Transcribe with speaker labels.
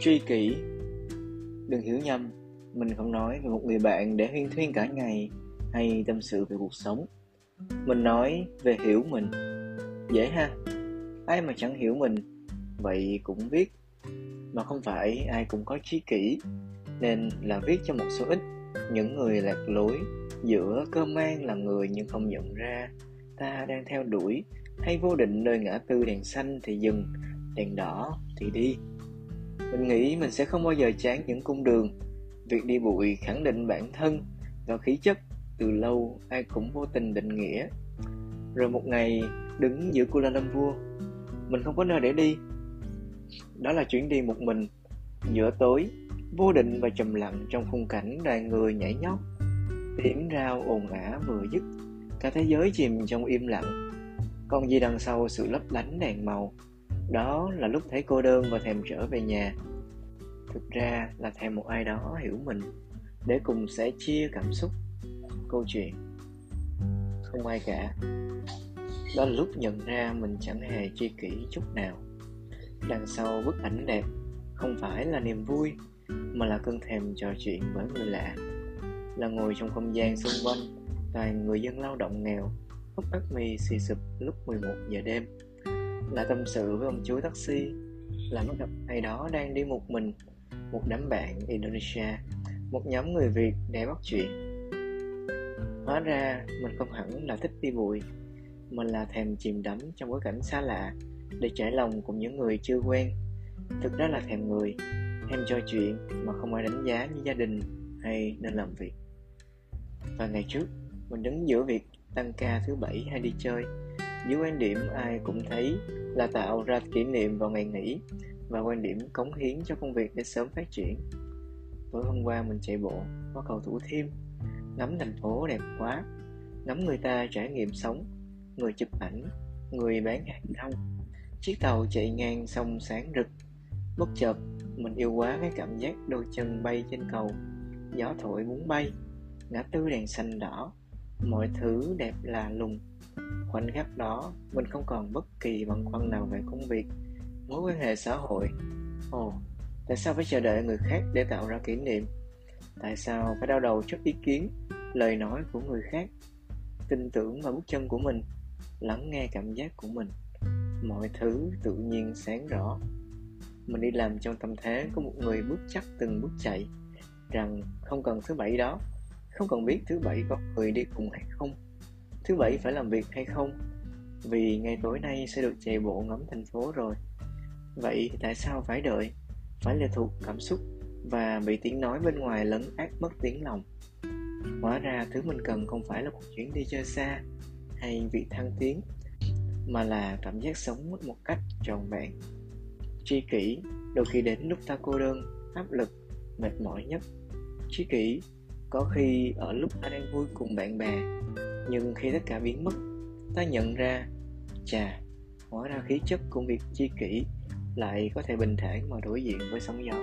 Speaker 1: Tri kỷ Đừng hiểu nhầm, mình không nói về một người bạn để huyên thuyên cả ngày hay tâm sự về cuộc sống. Mình nói về hiểu mình. Dễ ha, ai mà chẳng hiểu mình, vậy cũng viết. Mà không phải ai cũng có trí kỷ, nên là viết cho một số ít những người lạc lối giữa cơ mang là người nhưng không nhận ra ta đang theo đuổi hay vô định nơi ngã tư đèn xanh thì dừng đèn đỏ thì đi mình nghĩ mình sẽ không bao giờ chán những cung đường. Việc đi bụi khẳng định bản thân và khí chất, từ lâu ai cũng vô tình định nghĩa. Rồi một ngày đứng giữa Kuala Lumpur, mình không có nơi để đi. Đó là chuyến đi một mình, giữa tối, vô định và trầm lặng trong khung cảnh đoàn người nhảy nhót. Tiếng rao ồn ả vừa dứt, cả thế giới chìm trong im lặng. Còn gì đằng sau sự lấp lánh đèn màu đó là lúc thấy cô đơn và thèm trở về nhà. Thực ra là thèm một ai đó hiểu mình, để cùng sẻ chia cảm xúc, câu chuyện. Không ai cả. Đó là lúc nhận ra mình chẳng hề chi kỷ chút nào. Đằng sau bức ảnh đẹp không phải là niềm vui, mà là cơn thèm trò chuyện với người lạ. Là ngồi trong không gian xung quanh, toàn người dân lao động nghèo, hút bát mì xì sụp lúc 11 giờ đêm là tâm sự với ông chú taxi là bắt gặp ai đó đang đi một mình, một đám bạn Indonesia, một nhóm người Việt để bắt chuyện. Hóa ra mình không hẳn là thích đi bụi mình là thèm chìm đắm trong bối cảnh xa lạ để trải lòng cùng những người chưa quen. Thực ra là thèm người, thèm trò chuyện mà không ai đánh giá như gia đình hay nên làm việc. Và ngày trước, mình đứng giữa việc tăng ca thứ bảy hay đi chơi dưới quan điểm ai cũng thấy là tạo ra kỷ niệm vào ngày nghỉ và quan điểm cống hiến cho công việc để sớm phát triển. Tối hôm qua mình chạy bộ qua cầu thủ thiêm, ngắm thành phố đẹp quá, ngắm người ta trải nghiệm sống, người chụp ảnh, người bán hàng rong. Chiếc tàu chạy ngang sông sáng rực, bất chợt mình yêu quá cái cảm giác đôi chân bay trên cầu, gió thổi muốn bay, ngã tư đèn xanh đỏ, mọi thứ đẹp lạ lùng khoảnh khắc đó mình không còn bất kỳ băn khoăn nào về công việc, mối quan hệ xã hội. Ồ, tại sao phải chờ đợi người khác để tạo ra kỷ niệm? Tại sao phải đau đầu trước ý kiến, lời nói của người khác, tin tưởng vào bước chân của mình, lắng nghe cảm giác của mình? Mọi thứ tự nhiên sáng rõ. Mình đi làm trong tâm thế của một người bước chắc từng bước chạy, rằng không cần thứ bảy đó, không cần biết thứ bảy có người đi cùng hay không thứ bảy phải làm việc hay không? Vì ngày tối nay sẽ được chạy bộ ngắm thành phố rồi. Vậy tại sao phải đợi? Phải lệ thuộc cảm xúc và bị tiếng nói bên ngoài lấn át mất tiếng lòng. Hóa ra thứ mình cần không phải là một chuyến đi chơi xa hay việc thăng tiến, mà là cảm giác sống một cách trọn vẹn. Tri kỷ đôi khi đến lúc ta cô đơn, áp lực, mệt mỏi nhất. Tri kỷ có khi ở lúc ta đang vui cùng bạn bè nhưng khi tất cả biến mất, ta nhận ra, chà, hóa ra khí chất của việc chi kỷ lại có thể bình thản mà đối diện với sóng gió.